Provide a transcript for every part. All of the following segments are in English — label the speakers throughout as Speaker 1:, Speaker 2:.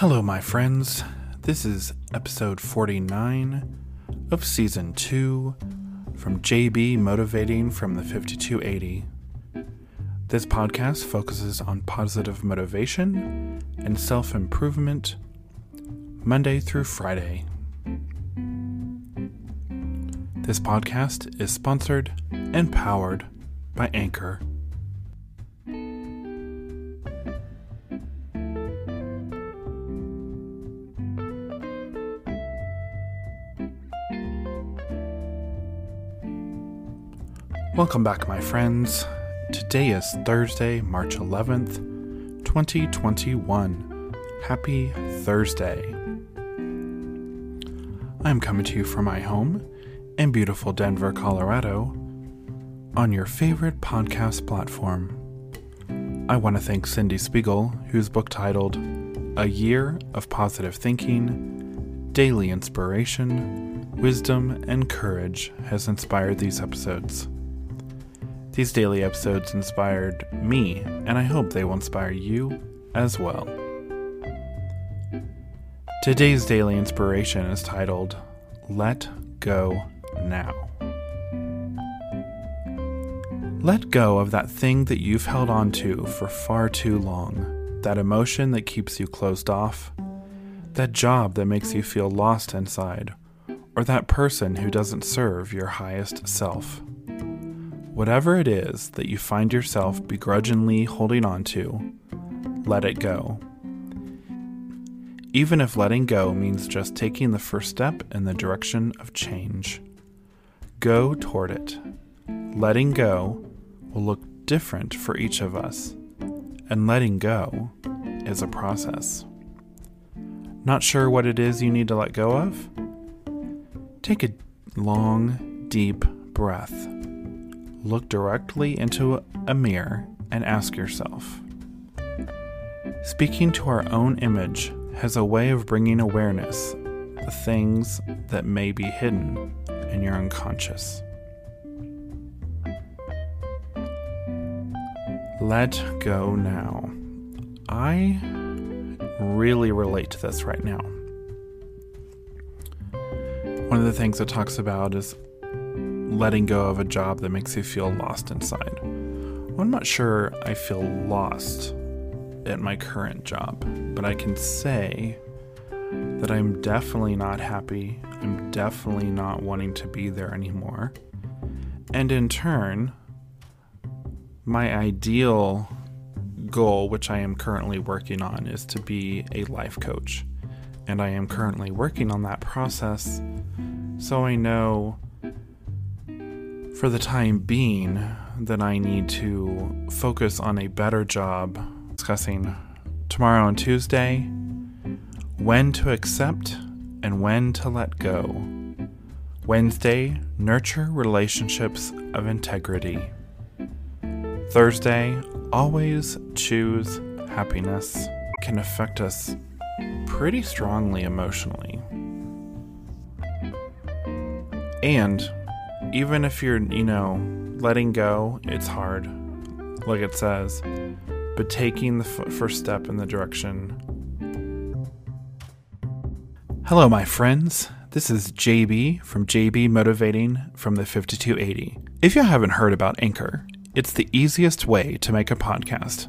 Speaker 1: Hello, my friends. This is episode 49 of season 2 from JB Motivating from the 5280. This podcast focuses on positive motivation and self improvement Monday through Friday. This podcast is sponsored and powered by Anchor. Welcome back, my friends. Today is Thursday, March 11th, 2021. Happy Thursday. I am coming to you from my home in beautiful Denver, Colorado, on your favorite podcast platform. I want to thank Cyndie Spiegel, whose book titled A Year of Positive Thinking, Daily Inspiration, Wisdom, and Courage has inspired these episodes. These daily episodes inspired me, and I hope they will inspire you as well. Today's daily inspiration is titled Let Go Now. Let go of that thing that you've held on to for far too long, that emotion that keeps you closed off, that job that makes you feel lost inside, or that person who doesn't serve your highest self. Whatever it is that you find yourself begrudgingly holding on to, let it go. Even if letting go means just taking the first step in the direction of change, go toward it. Letting go will look different for each of us, and letting go is a process. Not sure what it is you need to let go of? Take a long, deep breath look directly into a mirror and ask yourself Speaking to our own image has a way of bringing awareness the things that may be hidden in your unconscious. Let go now. I really relate to this right now. One of the things it talks about is letting go of a job that makes you feel lost inside. I'm not sure I feel lost at my current job, but I can say that I'm definitely not happy. I'm definitely not wanting to be there anymore. And in turn, my ideal goal, which I am currently working on, is to be a life coach. And I am currently working on that process so I know for the time being that I need to focus on a better job discussing tomorrow and Tuesday when to accept and when to let go. Wednesday, nurture relationships of integrity. Thursday, always choose happiness can affect us pretty strongly emotionally. And even if you're, you know, letting go, it's hard, like it says, but taking the f- first step in the direction. Hello, my friends. This is JB from JB Motivating from the 5280. If you haven't heard about Anchor, it's the easiest way to make a podcast.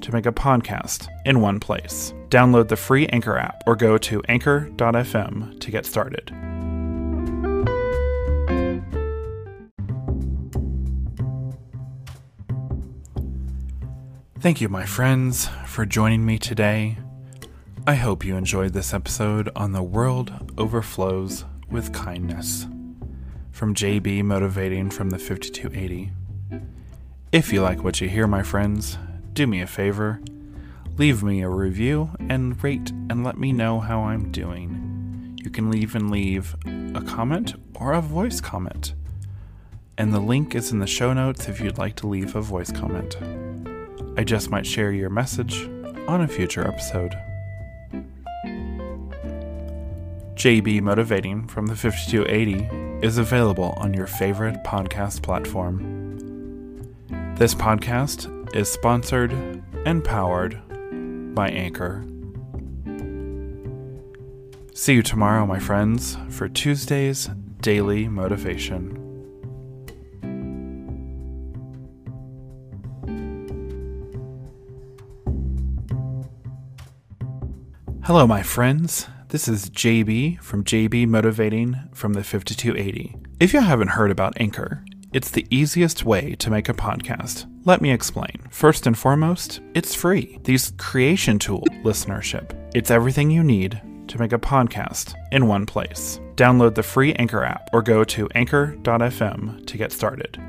Speaker 1: to make a podcast in one place. Download the free Anchor app or go to anchor.fm to get started. Thank you, my friends, for joining me today. I hope you enjoyed this episode on The World Overflows with Kindness from JB Motivating from the 5280. If you like what you hear, my friends, do me a favor leave me a review and rate and let me know how I'm doing. You can even leave a comment or a voice comment. And the link is in the show notes if you'd like to leave a voice comment. I just might share your message on a future episode. JB Motivating from the 5280 is available on your favorite podcast platform. This podcast is sponsored and powered by Anchor. See you tomorrow, my friends, for Tuesday's Daily Motivation. Hello, my friends. This is JB from JB Motivating from the 5280. If you haven't heard about Anchor, it's the easiest way to make a podcast. Let me explain. First and foremost, it's free. These creation tool listenership. It's everything you need to make a podcast in one place. Download the free Anchor app or go to anchor.fm to get started.